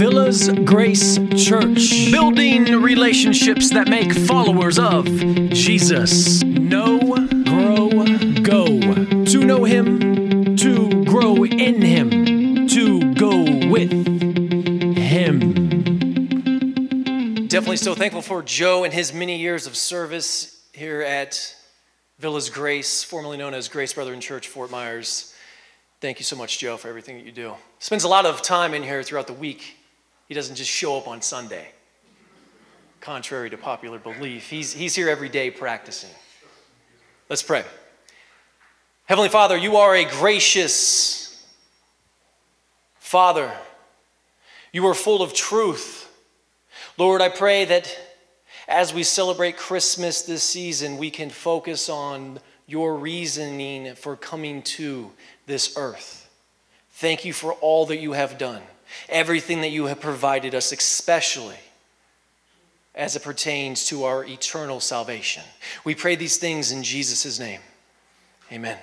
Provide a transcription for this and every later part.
Villas Grace Church. Building relationships that make followers of Jesus. Know, grow, go. To know Him, to grow in Him, to go with Him. Definitely so thankful for Joe and his many years of service here at Villas Grace, formerly known as Grace Brethren Church, Fort Myers. Thank you so much, Joe, for everything that you do. Spends a lot of time in here throughout the week. He doesn't just show up on Sunday, contrary to popular belief. He's, he's here every day practicing. Let's pray. Heavenly Father, you are a gracious Father. You are full of truth. Lord, I pray that as we celebrate Christmas this season, we can focus on your reasoning for coming to this earth. Thank you for all that you have done, everything that you have provided us, especially as it pertains to our eternal salvation. We pray these things in Jesus' name. Amen.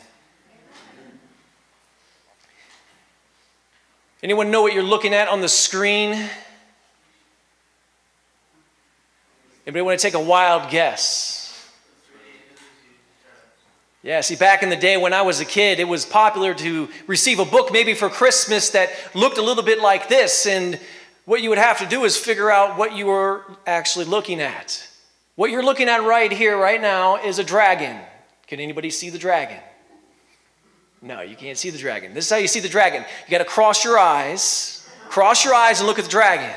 Anyone know what you're looking at on the screen? Anybody want to take a wild guess? Yeah, see, back in the day when I was a kid, it was popular to receive a book maybe for Christmas that looked a little bit like this. And what you would have to do is figure out what you were actually looking at. What you're looking at right here, right now, is a dragon. Can anybody see the dragon? No, you can't see the dragon. This is how you see the dragon. You got to cross your eyes, cross your eyes, and look at the dragon.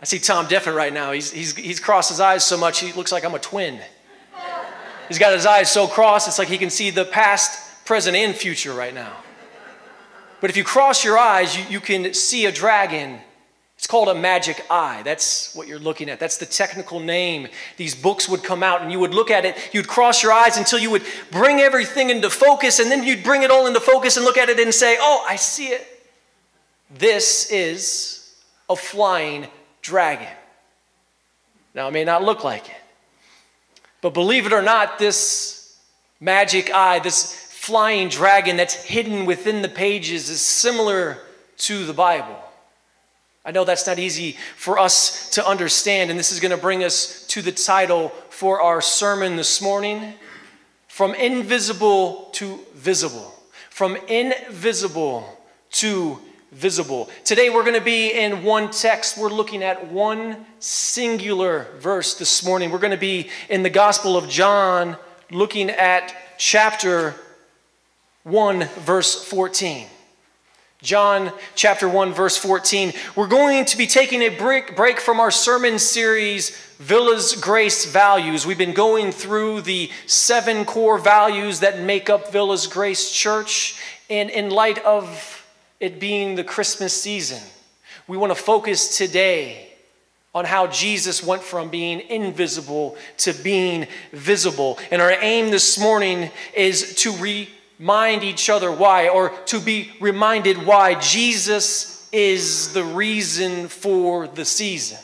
I see Tom Deffen right now. He's, he's, he's crossed his eyes so much, he looks like I'm a twin. He's got his eyes so crossed, it's like he can see the past, present, and future right now. But if you cross your eyes, you, you can see a dragon. It's called a magic eye. That's what you're looking at. That's the technical name. These books would come out, and you would look at it. You'd cross your eyes until you would bring everything into focus, and then you'd bring it all into focus and look at it and say, Oh, I see it. This is a flying dragon. Now, it may not look like it, but believe it or not, this magic eye, this flying dragon that's hidden within the pages, is similar to the Bible. I know that's not easy for us to understand, and this is going to bring us to the title for our sermon this morning From Invisible to Visible. From Invisible to visible. Today we're going to be in one text. We're looking at one singular verse this morning. We're going to be in the Gospel of John, looking at chapter 1, verse 14. John chapter 1, verse 14. We're going to be taking a break, break from our sermon series, Villas Grace Values. We've been going through the seven core values that make up Villas Grace Church. And in light of it being the Christmas season, we want to focus today on how Jesus went from being invisible to being visible. And our aim this morning is to remind each other why, or to be reminded why Jesus is the reason for the season.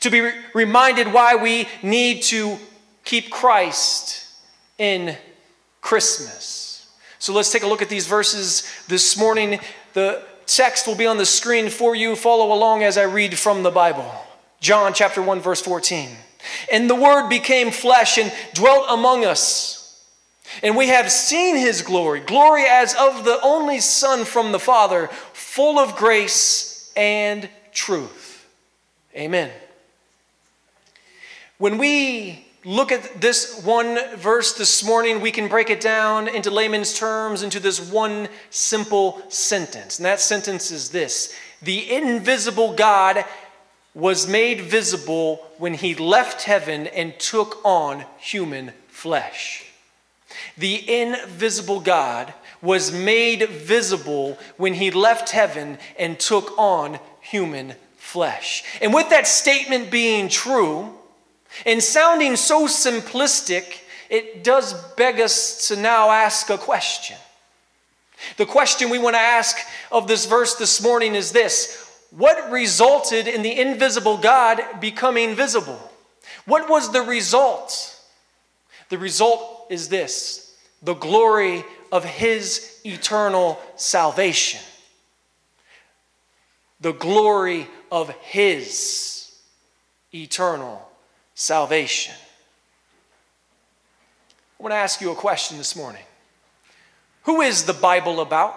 To be re- reminded why we need to keep Christ in Christmas. So let's take a look at these verses this morning. The text will be on the screen for you. Follow along as I read from the Bible. John chapter 1 verse 14. And the word became flesh and dwelt among us. And we have seen his glory, glory as of the only Son from the Father, full of grace and truth. Amen. When we look at this one verse this morning, we can break it down into layman's terms into this one simple sentence. And that sentence is this The invisible God was made visible when he left heaven and took on human flesh. The invisible God was made visible when he left heaven and took on human flesh. And with that statement being true, and sounding so simplistic, it does beg us to now ask a question. The question we want to ask of this verse this morning is this What resulted in the invisible God becoming visible? What was the result? The result is this the glory of his eternal salvation. the glory of His eternal salvation. I want to ask you a question this morning. Who is the Bible about?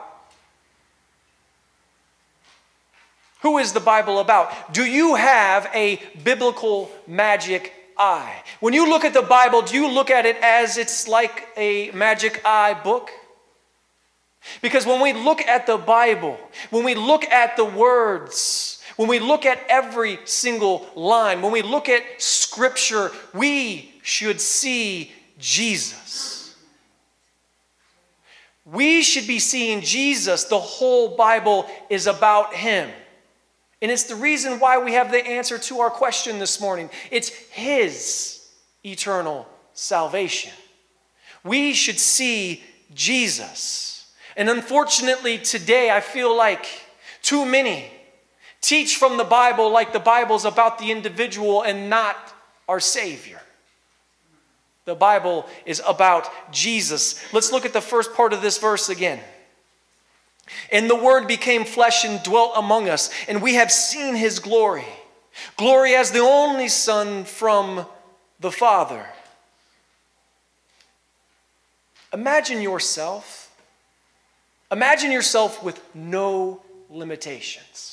Who is the Bible about? Do you have a biblical magic eye? When you look at the Bible, do you look at it as it's like a magic eye book? Because when we look at the Bible, when we look at the words, when we look at every single line, when we look at Scripture, we should see Jesus. We should be seeing Jesus. The whole Bible is about Him. And it's the reason why we have the answer to our question this morning. It's His eternal salvation. We should see Jesus. And unfortunately, today, I feel like too many teach from the Bible like the Bible's about the individual and not our Savior. The Bible is about Jesus. Let's look at the first part of this verse again. And the Word became flesh and dwelt among us, and we have seen His glory. Glory as the only Son from the Father. Imagine yourself, imagine yourself with no limitations.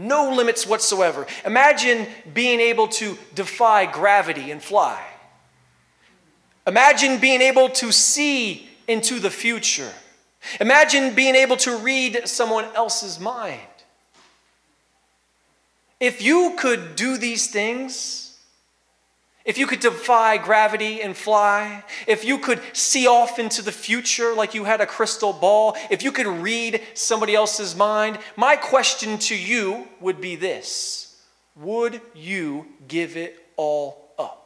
No limits whatsoever. Imagine being able to defy gravity and fly. Imagine being able to see into the future. Imagine being able to read someone else's mind. If you could do these things, if you could defy gravity and fly, if you could see off into the future like you had a crystal ball, if you could read somebody else's mind, my question to you would be this Would you give it all up?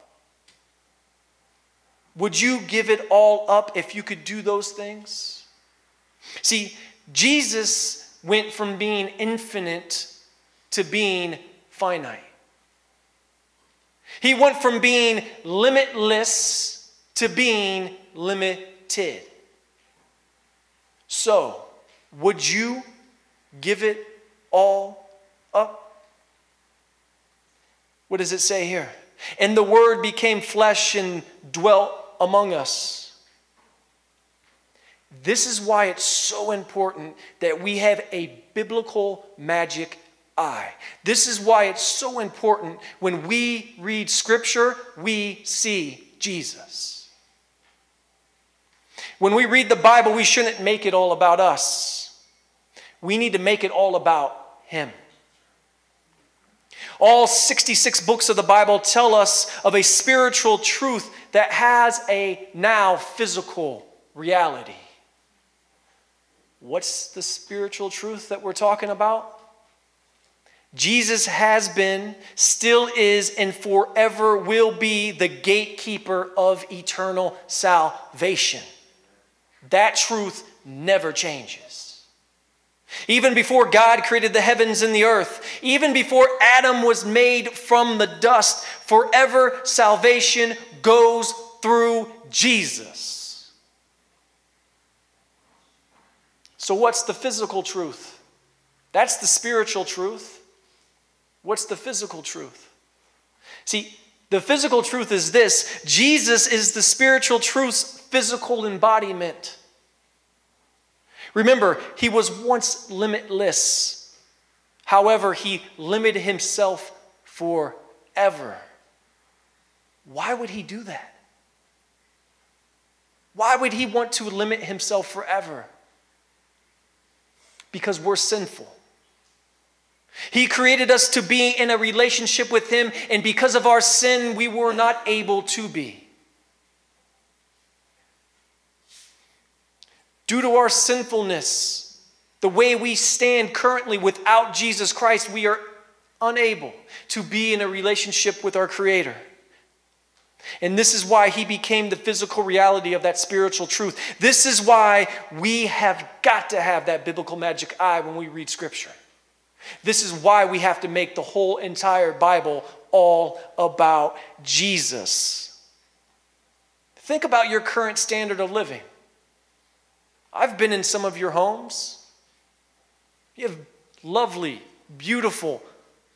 would you give it all up if you could do those things? See, Jesus went from being infinite to being finite. He went from being limitless to being limited. So, would you give it all up? What does it say here? And the Word became flesh and dwelt among us. This is why it's so important that we have a biblical magic eye. This is why it's so important when we read Scripture, we see Jesus. When we read the Bible, we shouldn't make it all about us. We need to make it all about Him. All 66 books of the Bible tell us of a spiritual truth that has a now physical reality. What's the spiritual truth that we're talking about? Jesus has been, still is, and forever will be the gatekeeper of eternal salvation. That truth never changes. Even before God created the heavens and the earth, even before Adam was made from the dust, forever salvation goes through Jesus. So, what's the physical truth? That's the spiritual truth. What's the physical truth? See, the physical truth is this Jesus is the spiritual truth's physical embodiment. Remember, he was once limitless. However, he limited himself forever. Why would he do that? Why would he want to limit himself forever? Because we're sinful. He created us to be in a relationship with him, and because of our sin, we were not able to be. Due to our sinfulness, the way we stand currently without Jesus Christ, we are unable to be in a relationship with our Creator. And this is why he became the physical reality of that spiritual truth. This is why we have got to have that biblical magic eye when we read Scripture. This is why we have to make the whole entire Bible all about Jesus. Think about your current standard of living. I've been in some of your homes. You have lovely, beautiful,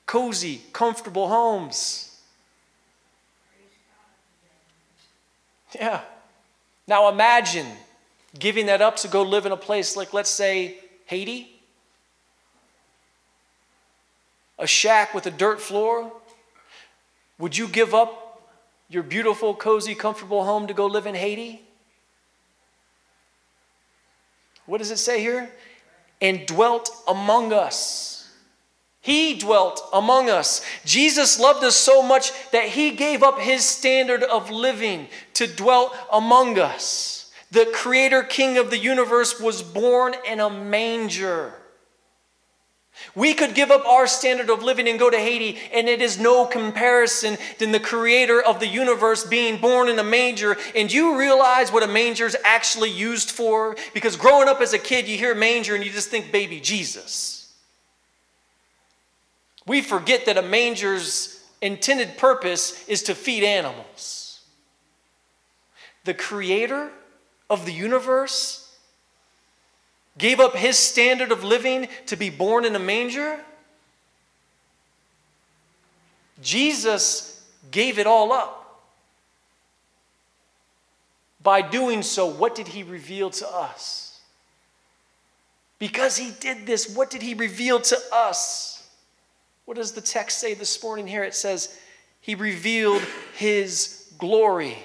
cozy, comfortable homes. Yeah. Now imagine giving that up to go live in a place like, let's say, Haiti. A shack with a dirt floor. Would you give up your beautiful, cozy, comfortable home to go live in Haiti? What does it say here? And dwelt among us. He dwelt among us. Jesus loved us so much that he gave up his standard of living to dwell among us. The creator king of the universe was born in a manger. We could give up our standard of living and go to Haiti, and it is no comparison than the creator of the universe being born in a manger. And you realize what a manger is actually used for? Because growing up as a kid, you hear manger and you just think baby Jesus. We forget that a manger's intended purpose is to feed animals. The creator of the universe gave up his standard of living to be born in a manger? Jesus gave it all up. By doing so, what did he reveal to us? Because he did this, what did he reveal to us? What does the text say this morning here? It says, He revealed His glory.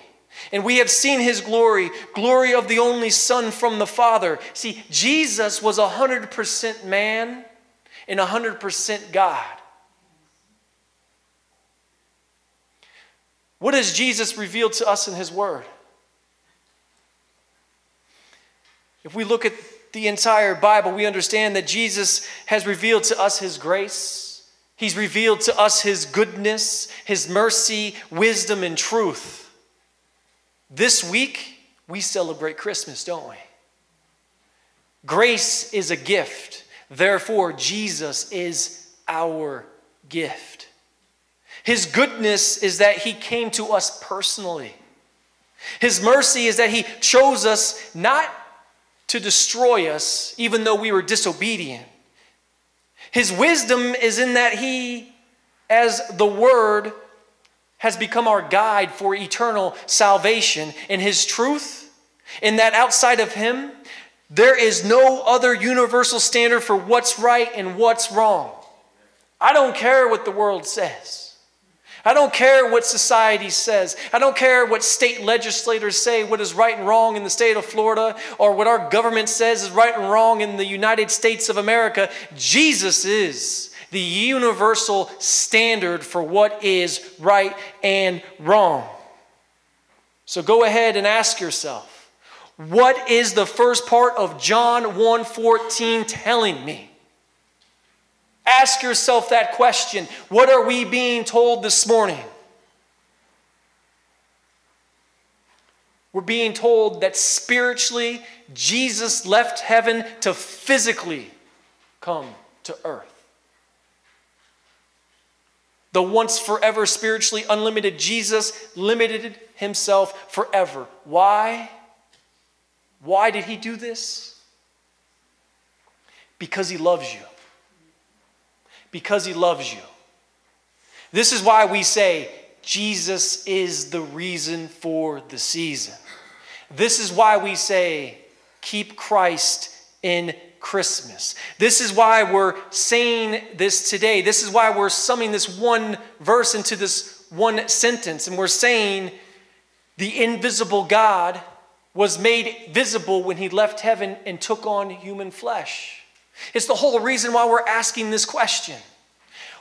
And we have seen his glory, glory of the only Son from the Father. See, Jesus was 100% man and 100% God. What has Jesus revealed to us in his word? If we look at the entire Bible, we understand that Jesus has revealed to us his grace. He's revealed to us his goodness, his mercy, wisdom, and truth. This week, we celebrate Christmas, don't we? Grace is a gift. Therefore, Jesus is our gift. His goodness is that He came to us personally. His mercy is that He chose us not to destroy us, even though we were disobedient. His wisdom is in that He, as the Word, has become our guide for eternal salvation in His truth, in that outside of Him, there is no other universal standard for what's right and what's wrong. I don't care what the world says. I don't care what society says. I don't care what state legislators say, what is right and wrong in the state of Florida, or what our government says is right and wrong in the United States of America. Jesus is the universal standard for what is right and wrong. So go ahead and ask yourself, what is the first part of John 1:14 telling me? Ask yourself that question. What are we being told this morning? We're being told that spiritually, Jesus left heaven to physically come to earth the once forever spiritually unlimited Jesus limited himself forever. Why? Why did he do this? Because he loves you. Because he loves you. This is why we say Jesus is the reason for the season. This is why we say keep Christ in Christmas. This is why we're saying this today. This is why we're summing this one verse into this one sentence. And we're saying the invisible God was made visible when he left heaven and took on human flesh. It's the whole reason why we're asking this question.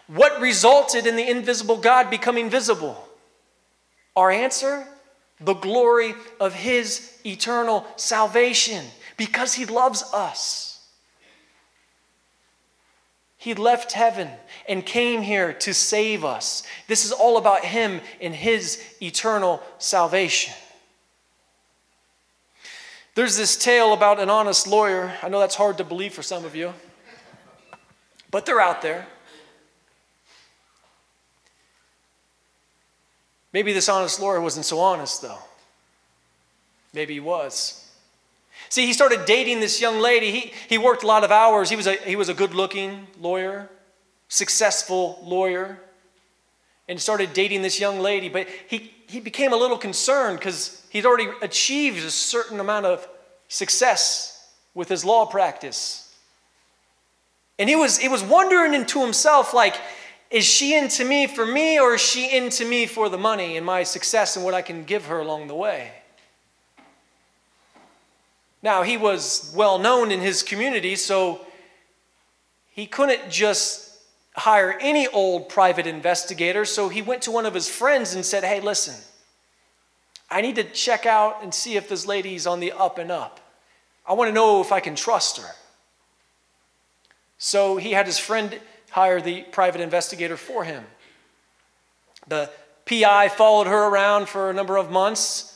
What resulted in the invisible God becoming visible? Our answer? The glory of his eternal salvation because he loves us. He left heaven and came here to save us. This is all about Him and His eternal salvation. There's this tale about an honest lawyer. I know that's hard to believe for some of you, but they're out there. Maybe this honest lawyer wasn't so honest, though. Maybe he was. See, he started dating this young lady. He, he worked a lot of hours. He was a, he was a good looking lawyer, successful lawyer, and started dating this young lady. But he, he became a little concerned because he'd already achieved a certain amount of success with his law practice. And he was, he was wondering into himself, like, is she into me for me or is she into me for the money and my success and what I can give her along the way? Now, he was well known in his community, so he couldn't just hire any old private investigator. So he went to one of his friends and said, Hey, listen, I need to check out and see if this lady's on the up and up. I want to know if I can trust her. So he had his friend hire the private investigator for him. The PI followed her around for a number of months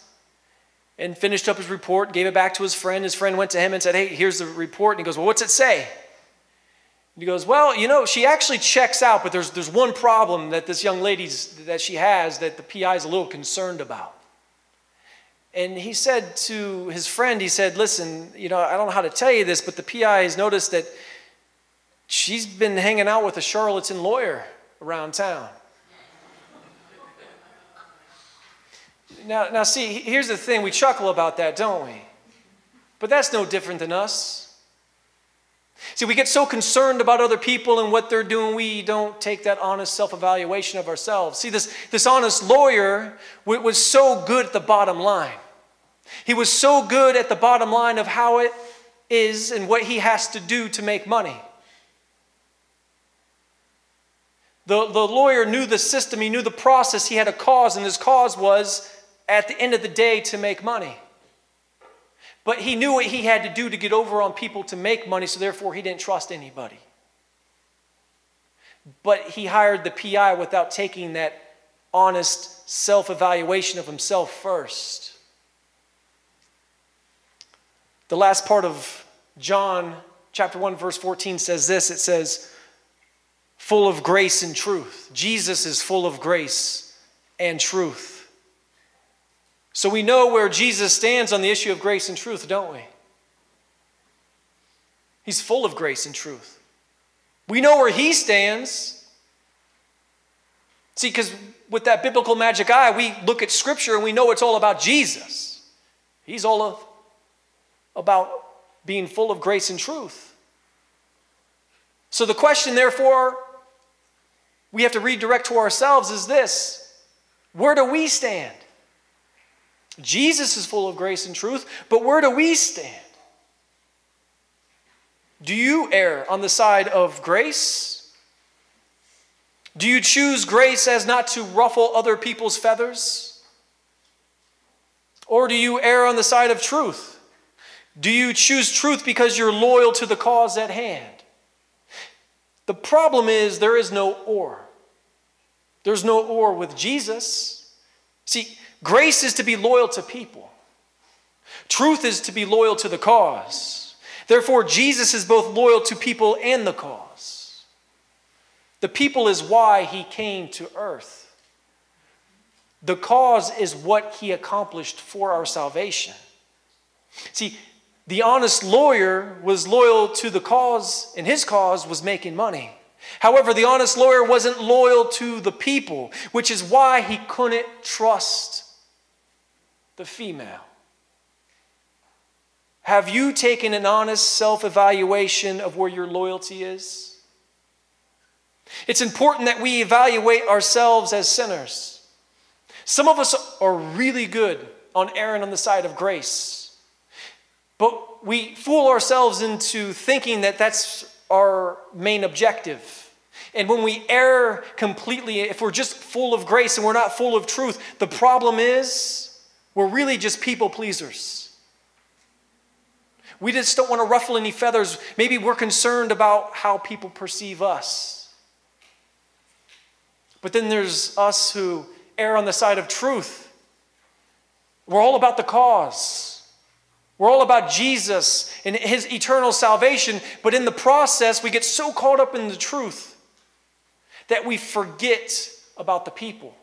and finished up his report, gave it back to his friend. His friend went to him and said, Hey, here's the report. And he goes, Well, what's it say? And he goes, Well, you know, she actually checks out, but there's, there's one problem that this young lady's that she has that the PI is a little concerned about. And he said to his friend, he said, Listen, you know, I don't know how to tell you this, but the PI has noticed that she's been hanging out with a charlatan lawyer around town. Now, now, see, here's the thing we chuckle about that, don't we? But that's no different than us. See, we get so concerned about other people and what they're doing, we don't take that honest self evaluation of ourselves. See, this, this honest lawyer was so good at the bottom line. He was so good at the bottom line of how it is and what he has to do to make money. The, the lawyer knew the system, he knew the process, he had a cause, and his cause was at the end of the day to make money. But he knew what he had to do to get over on people to make money, so therefore he didn't trust anybody. But he hired the PI without taking that honest self evaluation of himself first. The last part of John chapter 1, verse 14 says this it says, full of grace and truth. Jesus is full of grace and truth. So we know where Jesus stands on the issue of grace and truth, don't we? He's full of grace and truth. We know where he stands. See, because with that biblical magic eye, we look at Scripture and we know it's all about Jesus. He's all of, about being full of grace and truth. So the question, therefore, we have to redirect to ourselves is this Where do we stand? Jesus is full of grace and truth, but where do we stand? Do you err on the side of grace? Do you choose grace as not to ruffle other people's feathers? Or do you err on the side of truth? Do you choose truth because you're loyal to the cause at hand? The problem is there is no or. There's no or with Jesus. See, Grace is to be loyal to people, truth is to be loyal to the cause. Therefore, Jesus is both loyal to people and the cause. The people is why he came to earth. The cause is what he accomplished for our salvation. See, the honest lawyer was loyal to the cause, and his cause was making money. However, the honest lawyer wasn't loyal to the people, which is why he couldn't trust the female. Have you taken an honest self evaluation of where your loyalty is? It's important that we evaluate ourselves as sinners. Some of us are really good on erring on the side of grace, but we fool ourselves into thinking that that's our main objective. And when we err completely, if we're just full of grace and we're not full of truth, the problem is we're really just people pleasers. We just don't want to ruffle any feathers. Maybe we're concerned about how people perceive us. But then there's us who err on the side of truth. We're all about the cause. We're all about Jesus and his eternal salvation, but in the process, we get so caught up in the truth that we forget about the people.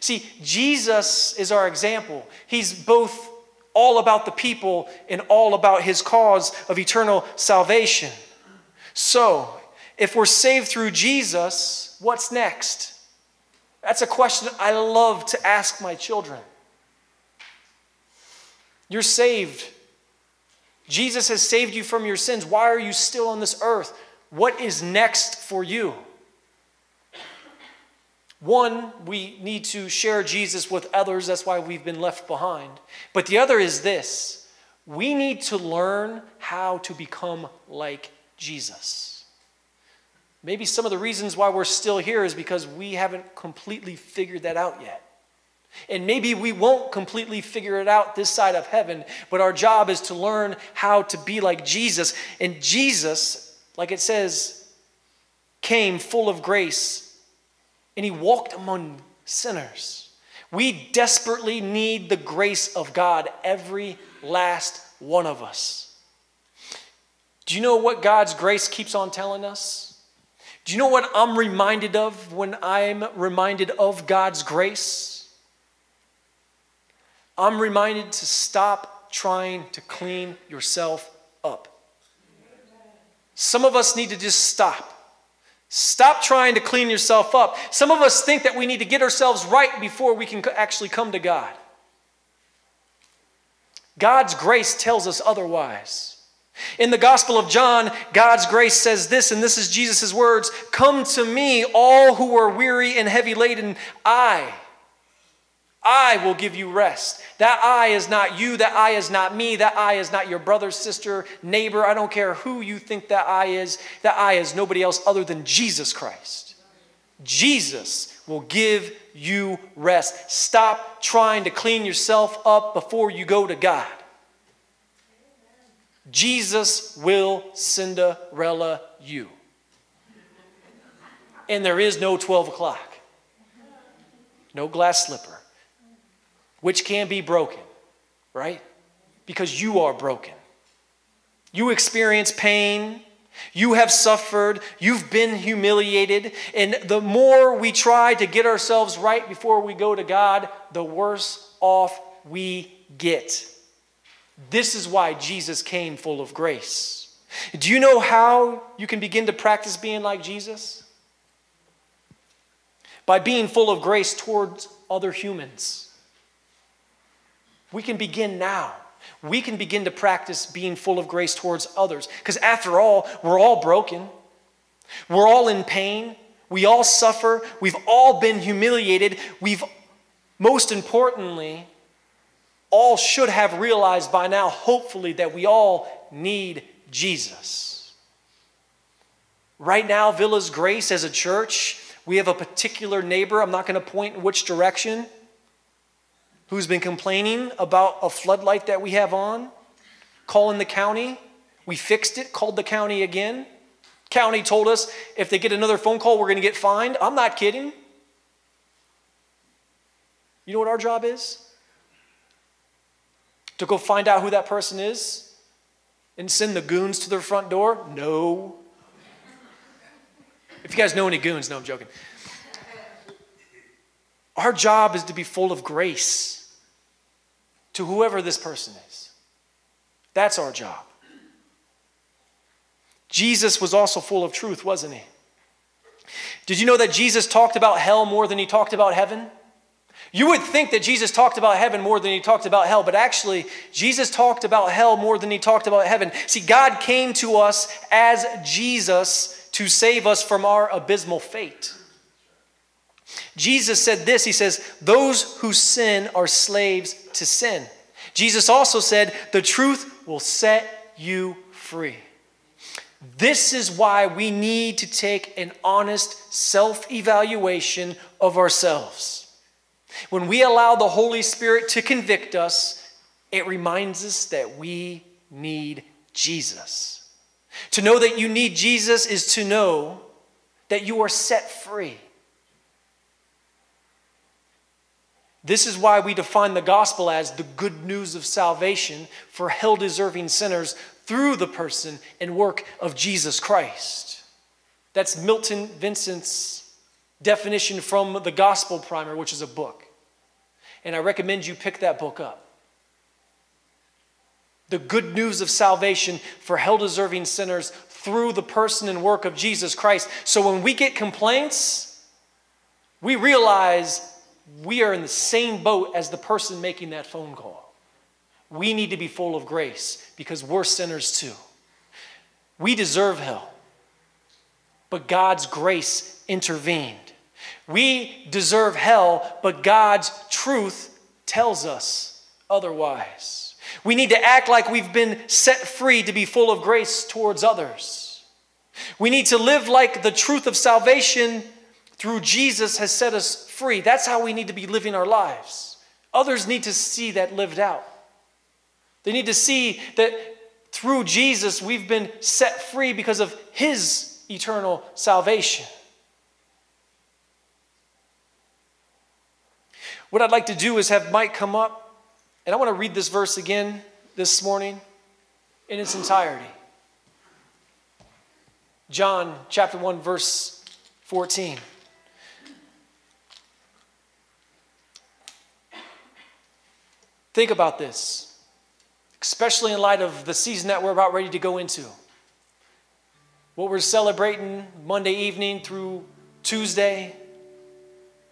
See, Jesus is our example. He's both all about the people and all about his cause of eternal salvation. So, if we're saved through Jesus, what's next? That's a question I love to ask my children. You're saved. Jesus has saved you from your sins. Why are you still on this earth? What is next for you? One, we need to share Jesus with others. That's why we've been left behind. But the other is this we need to learn how to become like Jesus. Maybe some of the reasons why we're still here is because we haven't completely figured that out yet. And maybe we won't completely figure it out this side of heaven, but our job is to learn how to be like Jesus. And Jesus, like it says, came full of grace and he walked among sinners. We desperately need the grace of God, every last one of us. Do you know what God's grace keeps on telling us? Do you know what I'm reminded of when I'm reminded of God's grace? I'm reminded to stop trying to clean yourself up. Some of us need to just stop. Stop trying to clean yourself up. Some of us think that we need to get ourselves right before we can actually come to God. God's grace tells us otherwise. In the Gospel of John, God's grace says this, and this is Jesus' words Come to me, all who are weary and heavy laden. I, I will give you rest. That I is not you. That I is not me. That I is not your brother, sister, neighbor. I don't care who you think that I is. That I is nobody else other than Jesus Christ. Jesus will give you rest. Stop trying to clean yourself up before you go to God. Jesus will Cinderella you. And there is no 12 o'clock, no glass slipper which can be broken, right? Because you are broken. You experience pain. You have suffered. You've been humiliated. And the more we try to get ourselves right before we go to God, the worse off we get. This is why Jesus came full of grace. Do you know how you can begin to practice being like Jesus? By being full of grace towards other humans. We can begin now. We can begin to practice being full of grace towards others. Because after all, we're all broken. We're all in pain. We all suffer. We've all been humiliated. We've, most importantly, all should have realized by now, hopefully, that we all need Jesus. Right now, Villas Grace as a church, we have a particular neighbor. I'm not going to point in which direction who's been complaining about a floodlight that we have on, calling the county. We fixed it, called the county again. County told us if they get another phone call, we're going to get fined. I'm not kidding. You know what our job is? To go find out who that person is and send the goons to their front door? No. If you guys know any goons, no, I'm joking. Our job is to be full of grace to whoever this person is. That's our job. Jesus was also full of truth, wasn't he? Did you know that Jesus talked about hell more than he talked about heaven? You would think that Jesus talked about heaven more than he talked about hell, but actually, Jesus talked about hell more than he talked about heaven. See, God came to us as Jesus to save us from our abysmal fate. Jesus said this He says, Those who sin are slaves to sin. Jesus also said, The truth will set you free. This is why we need to take an honest self evaluation of ourselves. When we allow the Holy Spirit to convict us, it reminds us that we need Jesus. To know that you need Jesus is to know that you are set free. This is why we define the gospel as the good news of salvation for hell deserving sinners through the person and work of Jesus Christ. That's Milton Vincent's definition from the Gospel Primer, which is a book. And I recommend you pick that book up. the good news of salvation for hell deserving sinners through the person and work of Jesus Christ. So when we get complaints, we realize we are in the same boat as the person making that phone call. We need to be full of grace because we're sinners too. We deserve hell, but God's grace intervened. We deserve hell, but God's truth tells us otherwise. We need to act like we've been set free to be full of grace towards others. We need to live like the truth of salvation through Jesus has set us free. That's how we need to be living our lives. Others need to see that lived out. They need to see that through Jesus we've been set free because of his eternal salvation. What I'd like to do is have Mike come up, and I want to read this verse again this morning in its entirety. John chapter 1, verse 14. Think about this, especially in light of the season that we're about ready to go into. What we're celebrating Monday evening through Tuesday,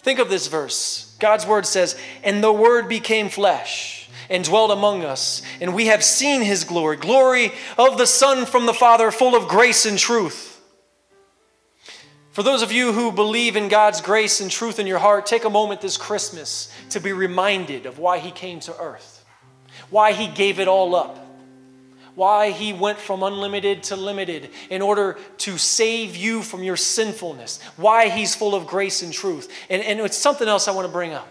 Think of this verse. God's word says, And the word became flesh and dwelt among us, and we have seen his glory, glory of the Son from the Father, full of grace and truth. For those of you who believe in God's grace and truth in your heart, take a moment this Christmas to be reminded of why he came to earth, why he gave it all up why he went from unlimited to limited in order to save you from your sinfulness, why he's full of grace and truth. And, and it's something else I want to bring up.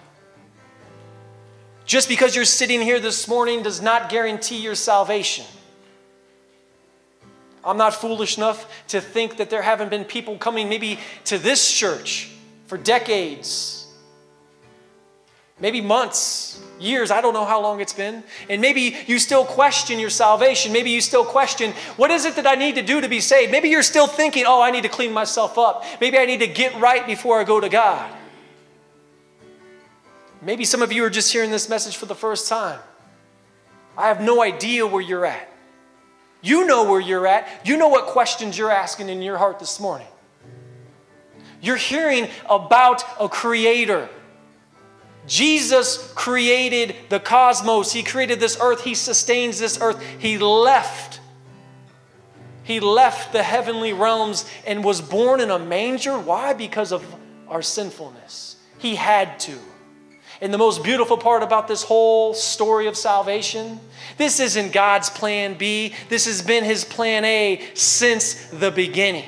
Just because you're sitting here this morning does not guarantee your salvation. I'm not foolish enough to think that there haven't been people coming maybe to this church for decades maybe months, years, I don't know how long it's been. And maybe you still question your salvation. Maybe you still question, what is it that I need to do to be saved? Maybe you're still thinking, oh, I need to clean myself up. Maybe I need to get right before I go to God. Maybe some of you are just hearing this message for the first time. I have no idea where you're at. You know where you're at. You know what questions you're asking in your heart this morning. You're hearing about a creator Jesus created the cosmos, He created this earth, He sustains this earth. He left. He left the heavenly realms and was born in a manger. Why? Because of our sinfulness. He had to. And the most beautiful part about this whole story of salvation, this isn't God's plan B. This has been His plan A since the beginning.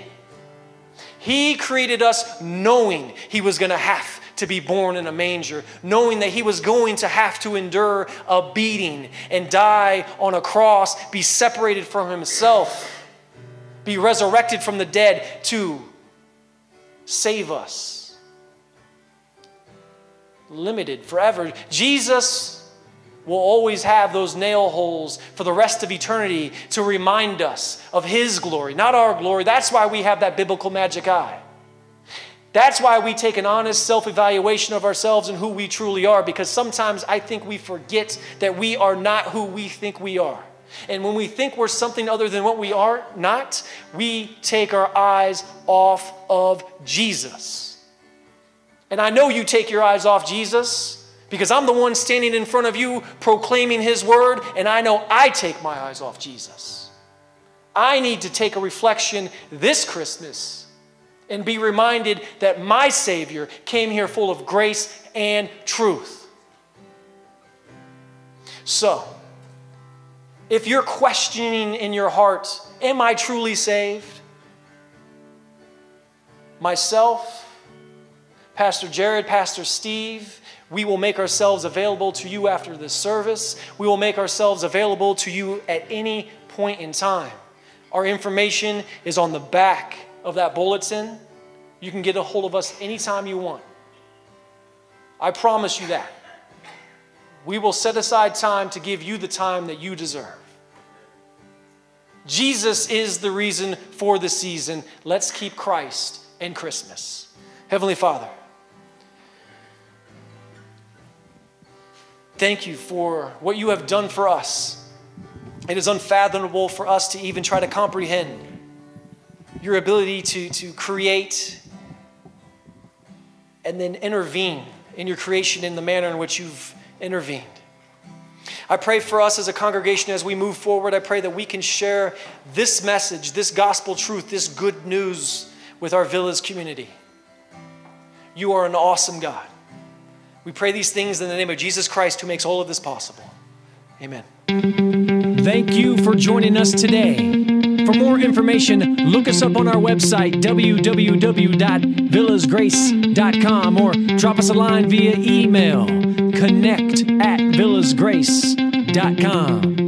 He created us knowing He was going to have to be born in a manger, knowing that he was going to have to endure a beating and die on a cross, be separated from himself, be resurrected from the dead to save us. Limited forever. Jesus will always have those nail holes for the rest of eternity to remind us of His glory, not our glory. That's why we have that biblical magic eye. That's why we take an honest self evaluation of ourselves and who we truly are, because sometimes I think we forget that we are not who we think we are. And when we think we're something other than what we are not, we take our eyes off of Jesus. And I know you take your eyes off Jesus because I'm the one standing in front of you proclaiming his word, and I know I take my eyes off Jesus. I need to take a reflection this Christmas and be reminded that my Savior came here full of grace and truth. So, if you're questioning in your heart, Am I truly saved? Myself, Pastor Jared, Pastor Steve, we will make ourselves available to you after this service. We will make ourselves available to you at any point in time. Our information is on the back of that bulletin. You can get a hold of us anytime you want. I promise you that. We will set aside time to give you the time that you deserve. Jesus is the reason for the season. Let's keep Christ and Christmas. Heavenly Father, thank you for what you have done for us. It is unfathomable for us to even try to comprehend your ability to, to create and then intervene in your creation in the manner in which you've intervened. I pray for us as a congregation as we move forward. I pray that we can share this message, this gospel truth, this good news with our Villas community. You are an awesome God. We pray these things in the name of Jesus Christ, who makes all of this possible. Amen. Thank you for joining us today. For more information, look us up on our website, www.villasgrace.com, or drop us a line via email, connect at villasgrace.com.